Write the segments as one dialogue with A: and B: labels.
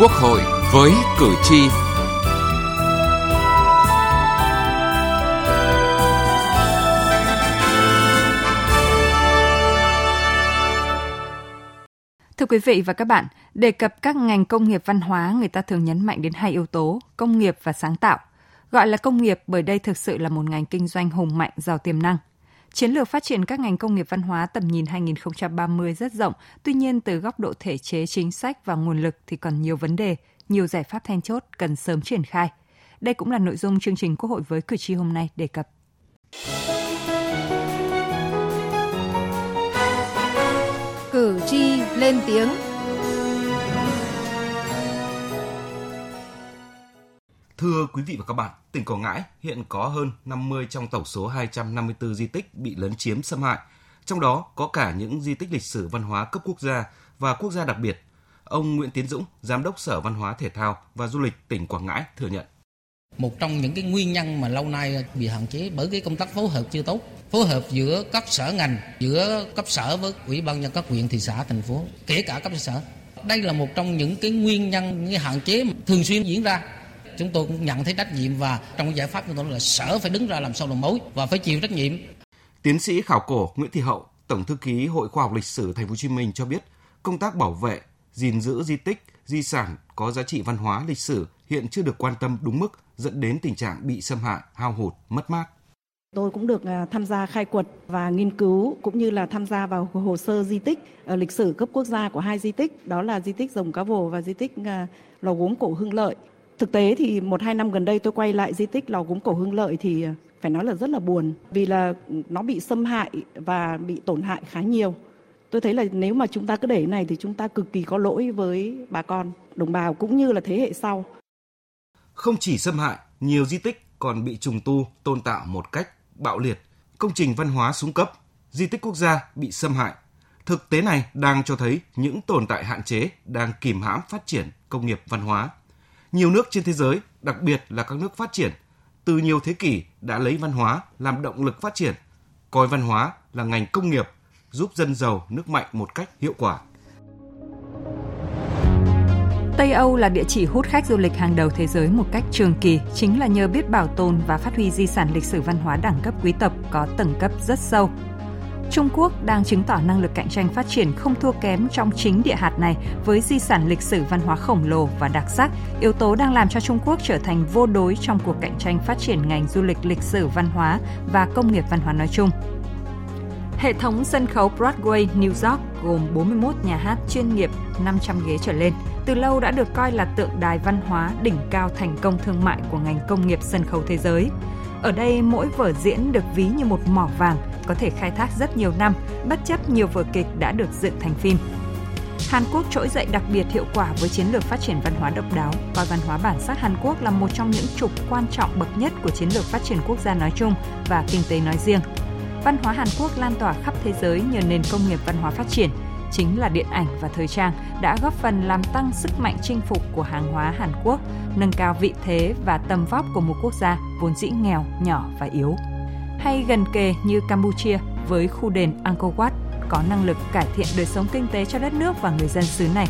A: Quốc hội với cử tri. Thưa quý vị và các bạn, đề cập các ngành công nghiệp văn hóa, người ta thường nhấn mạnh đến hai yếu tố, công nghiệp và sáng tạo. Gọi là công nghiệp bởi đây thực sự là một ngành kinh doanh hùng mạnh giàu tiềm năng. Chiến lược phát triển các ngành công nghiệp văn hóa tầm nhìn 2030 rất rộng, tuy nhiên từ góc độ thể chế chính sách và nguồn lực thì còn nhiều vấn đề, nhiều giải pháp then chốt cần sớm triển khai. Đây cũng là nội dung chương trình Quốc hội với cử tri hôm nay đề cập.
B: Cử tri lên tiếng
C: Thưa quý vị và các bạn, tỉnh Quảng Ngãi hiện có hơn 50 trong tổng số 254 di tích bị lấn chiếm xâm hại, trong đó có cả những di tích lịch sử văn hóa cấp quốc gia và quốc gia đặc biệt. Ông Nguyễn Tiến Dũng, Giám đốc Sở Văn hóa Thể thao và Du lịch tỉnh Quảng Ngãi thừa nhận.
D: Một trong những cái nguyên nhân mà lâu nay bị hạn chế bởi cái công tác phối hợp chưa tốt, phối hợp giữa các sở ngành, giữa cấp sở với ủy ban nhân các huyện, thị xã, thành phố, kể cả cấp sở. Đây là một trong những cái nguyên nhân, những cái hạn chế thường xuyên diễn ra chúng tôi cũng nhận thấy trách nhiệm và trong cái giải pháp của tôi là sở phải đứng ra làm sâu đầu mối và phải chịu trách nhiệm.
C: Tiến sĩ khảo cổ Nguyễn Thị Hậu, Tổng thư ký Hội Khoa học Lịch sử Thành phố Hồ Chí Minh cho biết, công tác bảo vệ, gìn giữ di tích, di sản có giá trị văn hóa lịch sử hiện chưa được quan tâm đúng mức dẫn đến tình trạng bị xâm hại, hao hụt, mất mát.
E: Tôi cũng được à, tham gia khai quật và nghiên cứu cũng như là tham gia vào hồ sơ di tích ở lịch sử cấp quốc gia của hai di tích, đó là di tích Rồng Cá Vồ và di tích à, lò gốm cổ Hưng Lợi. Thực tế thì một hai năm gần đây tôi quay lại di tích lò gốm cổ Hưng Lợi thì à, phải nói là rất là buồn vì là ừ, nó bị xâm hại và bị tổn hại khá nhiều. Tôi thấy là nếu mà chúng ta cứ để này thì chúng ta cực kỳ có lỗi với bà con, đồng bào cũng như là thế hệ sau.
C: Không chỉ xâm hại, nhiều di tích còn bị trùng tu, tôn tạo một cách bạo liệt, công trình văn hóa xuống cấp, di tích quốc gia bị xâm hại. Thực tế này đang cho thấy những tồn tại hạn chế đang kìm hãm phát triển công nghiệp văn hóa nhiều nước trên thế giới, đặc biệt là các nước phát triển, từ nhiều thế kỷ đã lấy văn hóa làm động lực phát triển, coi văn hóa là ngành công nghiệp, giúp dân giàu nước mạnh một cách hiệu quả.
A: Tây Âu là địa chỉ hút khách du lịch hàng đầu thế giới một cách trường kỳ, chính là nhờ biết bảo tồn và phát huy di sản lịch sử văn hóa đẳng cấp quý tộc có tầng cấp rất sâu, Trung Quốc đang chứng tỏ năng lực cạnh tranh phát triển không thua kém trong chính địa hạt này với di sản lịch sử văn hóa khổng lồ và đặc sắc, yếu tố đang làm cho Trung Quốc trở thành vô đối trong cuộc cạnh tranh phát triển ngành du lịch lịch sử văn hóa và công nghiệp văn hóa nói chung. Hệ thống sân khấu Broadway New York gồm 41 nhà hát chuyên nghiệp 500 ghế trở lên, từ lâu đã được coi là tượng đài văn hóa đỉnh cao thành công thương mại của ngành công nghiệp sân khấu thế giới. Ở đây mỗi vở diễn được ví như một mỏ vàng, có thể khai thác rất nhiều năm, bất chấp nhiều vở kịch đã được dựng thành phim. Hàn Quốc trỗi dậy đặc biệt hiệu quả với chiến lược phát triển văn hóa độc đáo, coi văn hóa bản sắc Hàn Quốc là một trong những trục quan trọng bậc nhất của chiến lược phát triển quốc gia nói chung và kinh tế nói riêng. Văn hóa Hàn Quốc lan tỏa khắp thế giới nhờ nền công nghiệp văn hóa phát triển, chính là điện ảnh và thời trang đã góp phần làm tăng sức mạnh chinh phục của hàng hóa Hàn Quốc, nâng cao vị thế và tầm vóc của một quốc gia vốn dĩ nghèo, nhỏ và yếu hay gần kề như Campuchia với khu đền Angkor Wat có năng lực cải thiện đời sống kinh tế cho đất nước và người dân xứ này.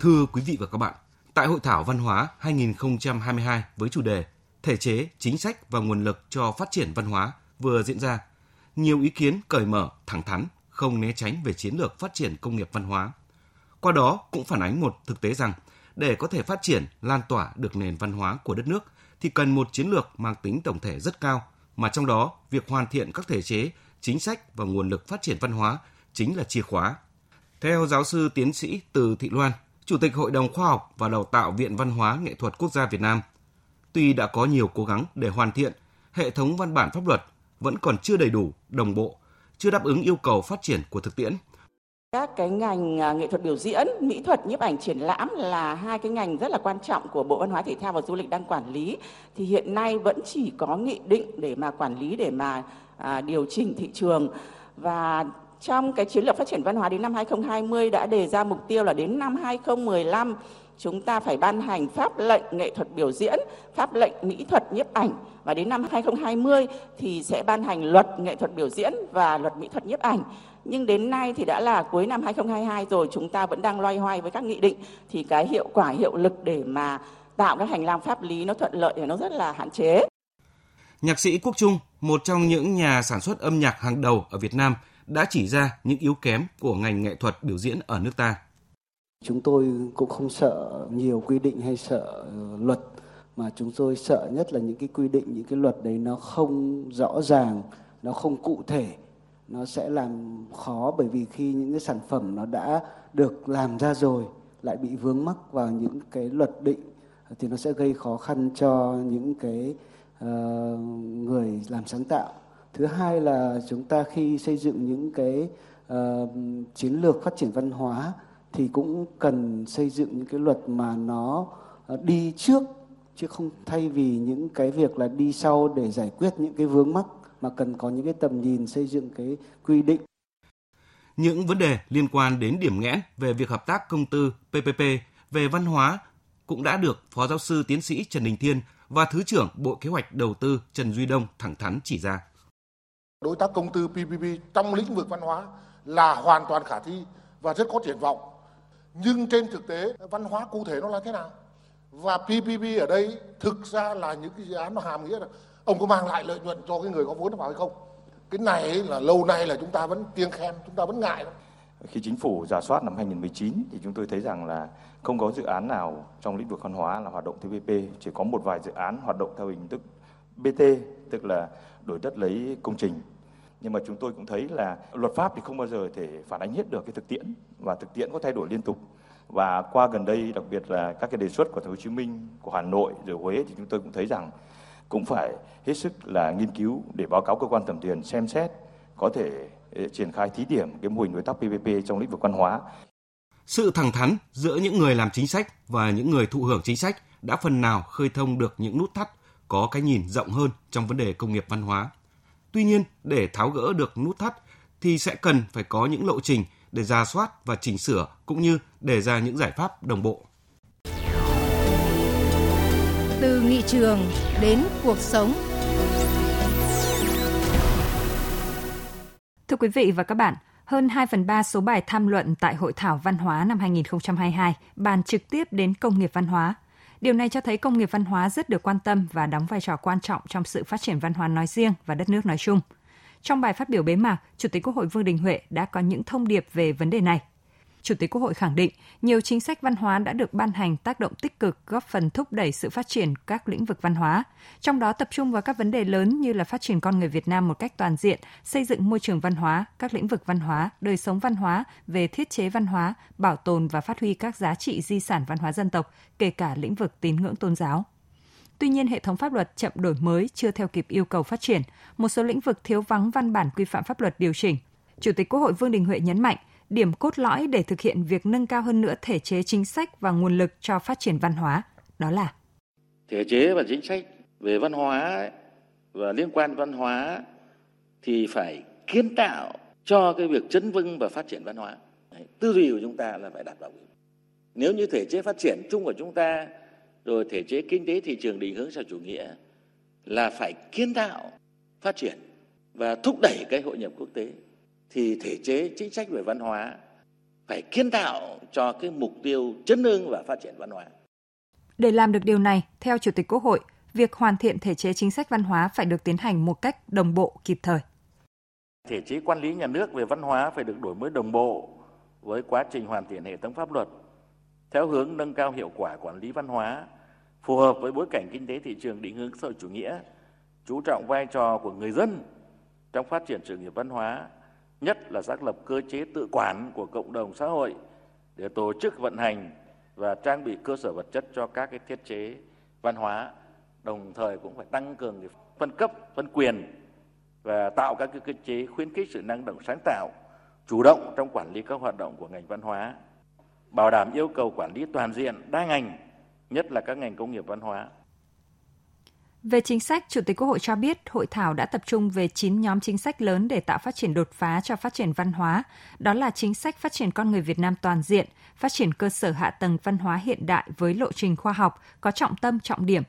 C: Thưa quý vị và các bạn, tại Hội thảo Văn hóa 2022 với chủ đề Thể chế, chính sách và nguồn lực cho phát triển văn hóa vừa diễn ra, nhiều ý kiến cởi mở, thẳng thắn, không né tránh về chiến lược phát triển công nghiệp văn hóa. Qua đó cũng phản ánh một thực tế rằng để có thể phát triển, lan tỏa được nền văn hóa của đất nước thì cần một chiến lược mang tính tổng thể rất cao, mà trong đó việc hoàn thiện các thể chế, chính sách và nguồn lực phát triển văn hóa chính là chìa khóa. Theo giáo sư tiến sĩ Từ Thị Loan, Chủ tịch Hội đồng Khoa học và Đào tạo Viện Văn hóa Nghệ thuật Quốc gia Việt Nam, tuy đã có nhiều cố gắng để hoàn thiện, hệ thống văn bản pháp luật vẫn còn chưa đầy đủ, đồng bộ, chưa đáp ứng yêu cầu phát triển của thực tiễn –
F: các cái ngành à, nghệ thuật biểu diễn, mỹ thuật, nhiếp ảnh, triển lãm là hai cái ngành rất là quan trọng của Bộ Văn hóa Thể thao và Du lịch đang quản lý. Thì hiện nay vẫn chỉ có nghị định để mà quản lý, để mà à, điều chỉnh thị trường. Và trong cái chiến lược phát triển văn hóa đến năm 2020 đã đề ra mục tiêu là đến năm 2015 chúng ta phải ban hành pháp lệnh nghệ thuật biểu diễn, pháp lệnh mỹ thuật nhiếp ảnh và đến năm 2020 thì sẽ ban hành luật nghệ thuật biểu diễn và luật mỹ thuật nhiếp ảnh. Nhưng đến nay thì đã là cuối năm 2022 rồi, chúng ta vẫn đang loay hoay với các nghị định thì cái hiệu quả hiệu lực để mà tạo các hành lang pháp lý nó thuận lợi thì nó rất là hạn chế.
C: Nhạc sĩ Quốc Trung, một trong những nhà sản xuất âm nhạc hàng đầu ở Việt Nam, đã chỉ ra những yếu kém của ngành nghệ thuật biểu diễn ở nước ta.
G: Chúng tôi cũng không sợ nhiều quy định hay sợ ờ, luật mà chúng tôi sợ nhất là những cái quy định những cái luật đấy nó không rõ ràng, nó không cụ thể, nó sẽ làm khó bởi vì khi những cái sản phẩm nó đã được làm ra rồi lại bị vướng mắc vào những cái luật định thì nó sẽ gây khó khăn cho những cái uh, người làm sáng tạo. Thứ hai là chúng ta khi xây dựng những cái uh, chiến lược phát triển văn hóa thì cũng cần xây dựng những cái luật mà nó uh, đi trước chứ không thay vì những cái việc là đi sau để giải quyết những cái vướng mắc mà cần có những cái tầm nhìn xây dựng cái quy định.
C: Những vấn đề liên quan đến điểm nghẽn về việc hợp tác công tư PPP về văn hóa cũng đã được Phó Giáo sư Tiến sĩ Trần Đình Thiên và Thứ trưởng Bộ Kế hoạch Đầu tư Trần Duy Đông thẳng thắn chỉ ra.
H: Đối tác công tư PPP trong lĩnh vực văn hóa là hoàn toàn khả thi và rất có triển vọng. Nhưng trên thực tế văn hóa cụ thể nó là thế nào? Và PPP ở đây thực ra là những cái dự án nó hàm nghĩa là ông có mang lại lợi nhuận cho cái người có vốn vào hay không? Cái này là lâu nay là chúng ta vẫn tiếng khen, chúng ta vẫn ngại.
I: Khi chính phủ giả soát năm 2019 thì chúng tôi thấy rằng là không có dự án nào trong lĩnh vực văn hóa là hoạt động PPP, chỉ có một vài dự án hoạt động theo hình thức BT, tức là đổi đất lấy công trình. Nhưng mà chúng tôi cũng thấy là luật pháp thì không bao giờ thể phản ánh hết được cái thực tiễn và thực tiễn có thay đổi liên tục. Và qua gần đây đặc biệt là các cái đề xuất của Thành phố Hồ Chí Minh, của Hà Nội rồi Huế thì chúng tôi cũng thấy rằng cũng phải hết sức là nghiên cứu để báo cáo cơ quan thẩm quyền xem xét có thể ờ, triển khai thí điểm cái mô hình đối tác PPP trong lĩnh vực văn hóa
C: sự thẳng thắn giữa những người làm chính sách và những người thụ hưởng chính sách đã phần nào khơi thông được những nút thắt có cái nhìn rộng hơn trong vấn đề công nghiệp văn hóa. Tuy nhiên, để tháo gỡ được nút thắt thì sẽ cần phải có những lộ trình để ra soát và chỉnh sửa cũng như đề ra những giải pháp đồng bộ.
B: Từ nghị trường đến cuộc sống.
A: Thưa quý vị và các bạn, hơn 2 phần 3 số bài tham luận tại Hội thảo Văn hóa năm 2022 bàn trực tiếp đến công nghiệp văn hóa. Điều này cho thấy công nghiệp văn hóa rất được quan tâm và đóng vai trò quan trọng trong sự phát triển văn hóa nói riêng và đất nước nói chung. Trong bài phát biểu bế mạc, Chủ tịch Quốc hội Vương Đình Huệ đã có những thông điệp về vấn đề này – Chủ tịch Quốc hội khẳng định nhiều chính sách văn hóa đã được ban hành tác động tích cực góp phần thúc đẩy sự phát triển các lĩnh vực văn hóa, trong đó tập trung vào các vấn đề lớn như là phát triển con người Việt Nam một cách toàn diện, xây dựng môi trường văn hóa, các lĩnh vực văn hóa, đời sống văn hóa, về thiết chế văn hóa, bảo tồn và phát huy các giá trị di sản văn hóa dân tộc, kể cả lĩnh vực tín ngưỡng tôn giáo. Tuy nhiên, hệ thống pháp luật chậm đổi mới chưa theo kịp yêu cầu phát triển, một số lĩnh vực thiếu vắng văn bản quy phạm pháp luật điều chỉnh. Chủ tịch Quốc hội Vương Đình Huệ nhấn mạnh, điểm cốt lõi để thực hiện việc nâng cao hơn nữa thể chế chính sách và nguồn lực cho phát triển văn hóa, đó là
J: thể chế và chính sách về văn hóa và liên quan văn hóa thì phải kiến tạo cho cái việc chấn vững và phát triển văn hóa. Đấy, tư duy của chúng ta là phải đạt động. Nếu như thể chế phát triển chung của chúng ta rồi thể chế kinh tế thị trường định hướng xã chủ nghĩa là phải kiến tạo, phát triển và thúc đẩy cái hội nhập quốc tế thì thể chế chính sách về văn hóa phải kiến tạo cho cái mục tiêu chấn hưng và phát triển văn hóa.
A: Để làm được điều này, theo Chủ tịch Quốc hội, việc hoàn thiện thể chế chính sách văn hóa phải được tiến hành một cách đồng bộ kịp thời.
J: Thể chế quản lý nhà nước về văn hóa phải được đổi mới đồng bộ với quá trình hoàn thiện hệ thống pháp luật theo hướng nâng cao hiệu quả quản lý văn hóa, phù hợp với bối cảnh kinh tế thị trường định hướng xã hội chủ nghĩa, chú trọng vai trò của người dân trong phát triển sự nghiệp văn hóa, nhất là xác lập cơ chế tự quản của cộng đồng xã hội để tổ chức vận hành và trang bị cơ sở vật chất cho các cái thiết chế văn hóa, đồng thời cũng phải tăng cường cái phân cấp, phân quyền và tạo các cái cơ chế khuyến khích sự năng động sáng tạo, chủ động trong quản lý các hoạt động của ngành văn hóa, bảo đảm yêu cầu quản lý toàn diện đa ngành, nhất là các ngành công nghiệp văn hóa.
A: Về chính sách, Chủ tịch Quốc hội cho biết hội thảo đã tập trung về 9 nhóm chính sách lớn để tạo phát triển đột phá cho phát triển văn hóa. Đó là chính sách phát triển con người Việt Nam toàn diện, phát triển cơ sở hạ tầng văn hóa hiện đại với lộ trình khoa học, có trọng tâm trọng điểm,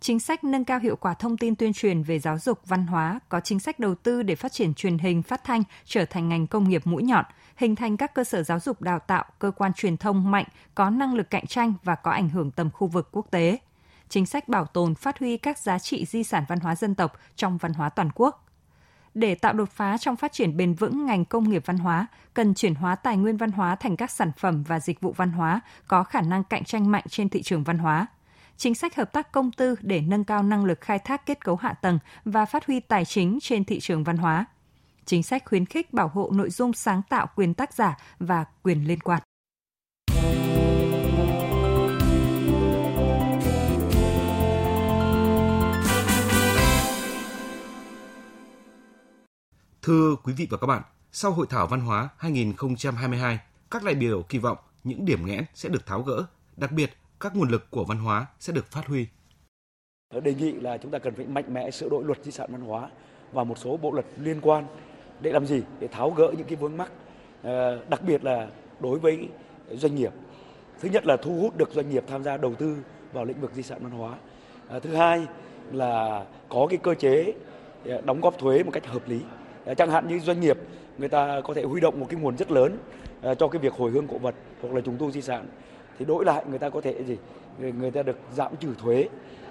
A: chính sách nâng cao hiệu quả thông tin tuyên truyền về giáo dục văn hóa, có chính sách đầu tư để phát triển truyền hình phát thanh trở thành ngành công nghiệp mũi nhọn, hình thành các cơ sở giáo dục đào tạo, cơ quan truyền thông mạnh, có năng lực cạnh tranh và có ảnh hưởng tầm khu vực quốc tế. Chính sách bảo tồn, phát huy các giá trị di sản văn hóa dân tộc trong văn hóa toàn quốc. Để tạo đột phá trong phát triển bền vững ngành công nghiệp văn hóa, cần chuyển hóa tài nguyên văn hóa thành các sản phẩm và dịch vụ văn hóa có khả năng cạnh tranh mạnh trên thị trường văn hóa – chính sách hợp tác công tư để nâng cao năng lực khai thác kết cấu hạ tầng và phát huy tài chính trên thị trường văn hóa. Chính sách khuyến khích bảo hộ nội dung sáng tạo quyền tác giả và quyền liên quan.
C: Thưa quý vị và các bạn, sau hội thảo văn hóa 2022, các đại biểu kỳ vọng những điểm nghẽn sẽ được tháo gỡ, đặc biệt các nguồn lực của văn hóa sẽ được phát huy.
K: Đề nghị là chúng ta cần phải mạnh mẽ sửa đổi luật di sản văn hóa và một số bộ luật liên quan để làm gì? Để tháo gỡ những cái vướng mắc, ờ, đặc biệt là đối với doanh nghiệp. Thứ nhất là thu hút được doanh nghiệp tham gia đầu tư vào lĩnh vực di sản văn hóa. Ờ, thứ hai là có cái cơ chế ờ, đóng góp thuế một cách hợp lý. Ờ, chẳng hạn như doanh nghiệp người ta có thể huy động một cái nguồn rất lớn ờ, cho cái việc hồi hương cổ vật hoặc là trùng tu di sản. Thì đổi lại người ta có thể gì? Người, ta được giảm trừ thuế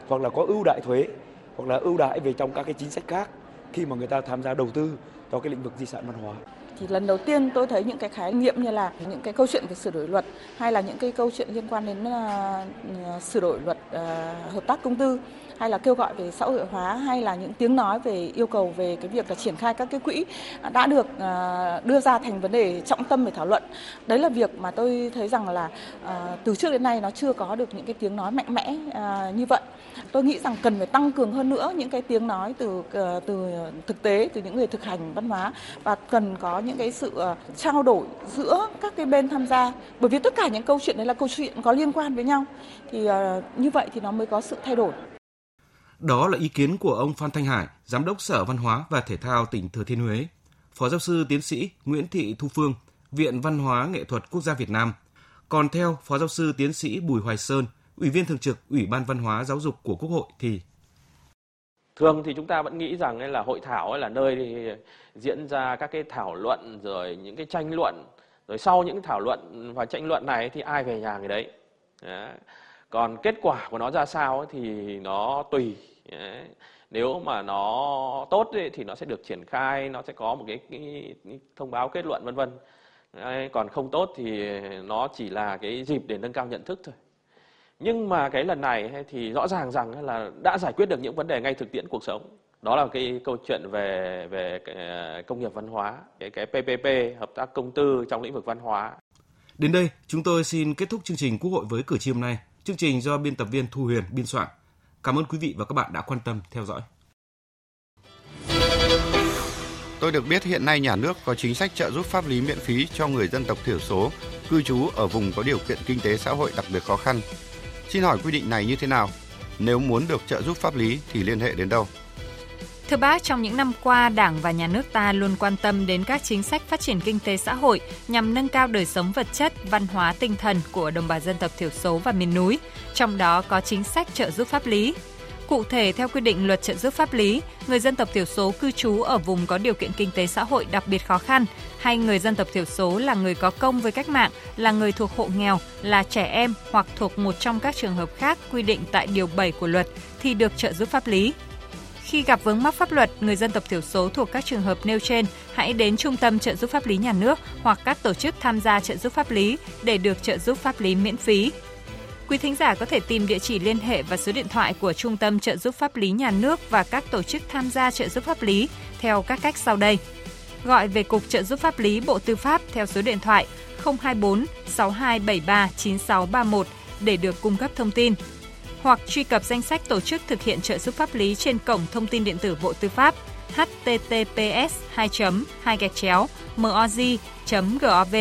K: hoặc là có ưu đại thuế hoặc là ưu đại về trong các cái chính sách khác khi mà người ta tham gia đầu tư cho cái lĩnh vực di sản văn hóa
L: thì lần đầu tiên tôi thấy những cái khái niệm như là những cái câu chuyện về sửa đổi luật hay là những cái câu chuyện liên quan đến uh, sửa đổi luật uh, hợp tác công tư hay là kêu gọi về xã hội hóa hay là những tiếng nói về yêu cầu về cái việc là triển khai các cái quỹ đã được uh, đưa ra thành vấn đề trọng tâm để thảo luận. Đấy là việc mà tôi thấy rằng là uh, từ trước đến nay nó chưa có được những cái tiếng nói mạnh mẽ uh, như vậy. Tôi nghĩ rằng cần phải tăng cường hơn nữa những cái tiếng nói từ uh, từ thực tế từ những người thực hành văn hóa và cần có những những cái sự ờ, trao đổi giữa các cái bên tham gia bởi vì tất cả những câu chuyện đấy là câu chuyện có liên quan với nhau thì ờ, như vậy thì nó mới có sự thay đổi
C: đó là ý kiến của ông Phan Thanh Hải, Giám đốc Sở Văn hóa và Thể thao tỉnh Thừa Thiên Huế. Phó giáo sư tiến sĩ Nguyễn Thị Thu Phương, Viện Văn hóa Nghệ thuật Quốc gia Việt Nam. Còn theo Phó giáo sư tiến sĩ Bùi Hoài Sơn, Ủy viên Thường trực Ủy ban Văn hóa Giáo dục của Quốc hội thì
M: thường thì chúng ta vẫn nghĩ rằng là hội thảo là nơi diễn ra các cái thảo luận rồi những cái tranh luận. Rồi sau những thảo luận và tranh luận này thì ai về nhà người đấy? Còn kết quả của nó ra sao thì nó tùy. Nếu mà nó tốt thì nó sẽ được triển khai nó sẽ có một cái, cái, cái thông báo kết luận vân vân. Còn không tốt thì nó chỉ là cái dịp để nâng cao nhận thức thôi nhưng mà cái lần này thì rõ ràng rằng là đã giải quyết được những vấn đề ngay thực tiễn cuộc sống. Đó là cái câu chuyện về về ờ, công nghiệp văn hóa cái cái PPP hợp tác công tư trong lĩnh vực văn hóa.
C: Đến đây chúng tôi xin kết thúc chương trình Quốc hội với cử tri hôm nay. Chương trình do biên tập viên Thu Huyền biên soạn. Cảm ơn quý vị và các bạn đã quan tâm theo dõi.
N: Tôi được biết hiện nay nhà nước có chính sách trợ giúp pháp lý miễn phí cho người dân tộc thiểu số cư trú ở vùng có điều kiện kinh tế xã hội đặc biệt khó khăn. Xin hỏi quy định này như thế nào? Nếu muốn được trợ giúp pháp lý thì liên hệ đến đâu?
A: Thưa bác, trong những năm qua, Đảng và Nhà nước ta luôn quan tâm đến các chính sách phát triển kinh tế xã hội nhằm nâng cao đời sống vật chất, văn hóa, tinh thần của đồng bào dân tộc thiểu số và miền núi, trong đó có chính sách trợ giúp pháp lý. Cụ thể, theo quy định luật trợ giúp pháp lý, người dân tộc thiểu số cư trú ở vùng có điều kiện kinh tế xã hội đặc biệt khó khăn hay người dân tộc thiểu số là người có công với cách mạng, là người thuộc hộ nghèo, là trẻ em hoặc thuộc một trong các trường hợp khác quy định tại Điều 7 của luật thì được trợ giúp pháp lý. Khi gặp vướng mắc pháp luật, người dân tộc thiểu số thuộc các trường hợp nêu trên hãy đến Trung tâm trợ giúp pháp lý nhà nước hoặc các tổ chức tham gia trợ giúp pháp lý để được trợ giúp pháp lý miễn phí. Quý thính giả có thể tìm địa chỉ liên hệ và số điện thoại của Trung tâm trợ giúp pháp lý nhà nước và các tổ chức tham gia trợ giúp pháp lý theo các cách sau đây. Gọi về Cục trợ giúp pháp lý Bộ Tư pháp theo số điện thoại 024 6273 9631 để được cung cấp thông tin hoặc truy cập danh sách tổ chức thực hiện trợ giúp pháp lý trên cổng thông tin điện tử Bộ Tư pháp https 2 2 moz gov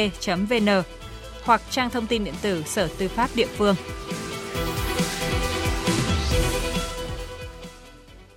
A: vn hoặc trang thông tin điện tử Sở Tư pháp địa phương.